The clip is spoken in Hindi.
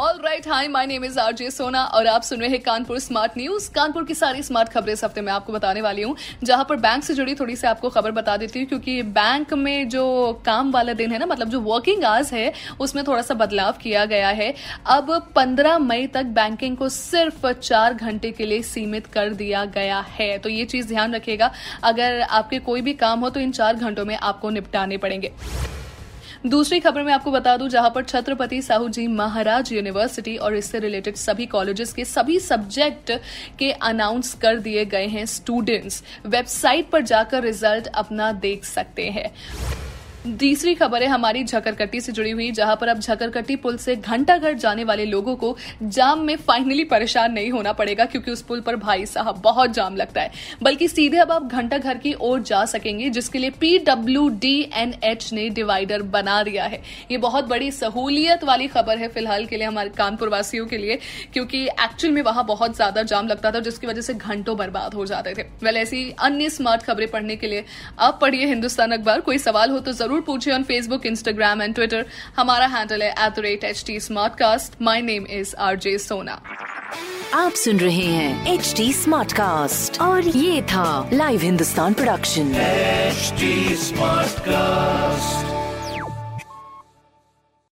all right hi my name is R J Sona और आप सुन रहे हैं कानपुर स्मार्ट न्यूज़ कानपुर की सारी स्मार्ट खबरें इस हफ़्ते में आपको बताने वाली हूँ, जहाँ पर बैंक से जुड़ी थोड़ी सी आपको खबर बता देती हूँ, क्योंकि बैंक में जो काम वाला दिन है ना मतलब जो वर्किंग आवर्स है, उसमें थोड़ा सा बदलाव किया गया है। अब 15 मई तक बैंकिंग को सिर्फ़ चार घंटे के लिए सीमित कर दिया गया है। तो ये चीज़ ध्यान रखिएगा। अगर आपके कोई भी काम हो तो इन चार घंटों में आपको निपटाने पड़ेंगे। दूसरी खबर में आपको बता दूँ, जहाँ पर छत्रपति साहू जी महाराज यूनिवर्सिटी और इससे रिलेटेड सभी कॉलेजेस के सभी सब्जेक्ट के अनाउंस कर दिए गए हैं स्टूडेंट्स वेबसाइट पर जाकर रिज़ल्ट अपना देख सकते हैं। तीसरी खबर है हमारी झकरकट्टी से जुड़ी हुई, जहाँ पर अब झकरकट्टी पुल से घंटाघर जाने वाले लोगों को जाम में फाइनली परेशान नहीं होना पड़ेगा, क्योंकि उस पुल पर भाई साहब बहुत जाम लगता है। बल्कि सीधे अब आप घंटाघर की ओर जा सकेंगे, जिसके लिए P W D N H ने डिवाइडर बना दिया है। ये बहुत बड़ी सहूलियत वाली खबर है फ़िलहाल के लिए हमारे कानपुर वासियों के लिए, क्योंकि एक्चुअल में वहाँ बहुत ज़्यादा जाम लगता था, जिसकी वजह से घंटों बर्बाद हो जाते थे। वेल ऐसी अन्य स्मार्ट खबरें पढ़ने के लिए आप पढ़िए हिंदुस्तान अखबार। कोई सवाल हो तो ज़रूर ज़रूर पूछे on Facebook Instagram and Twitter हमारा हैंडल है at the rate H T Smartcast my name is R J Sona आप सुन रहे हैं एच टी स्मार्ट कास्ट और ये था live Hindustan production smart Smartcast.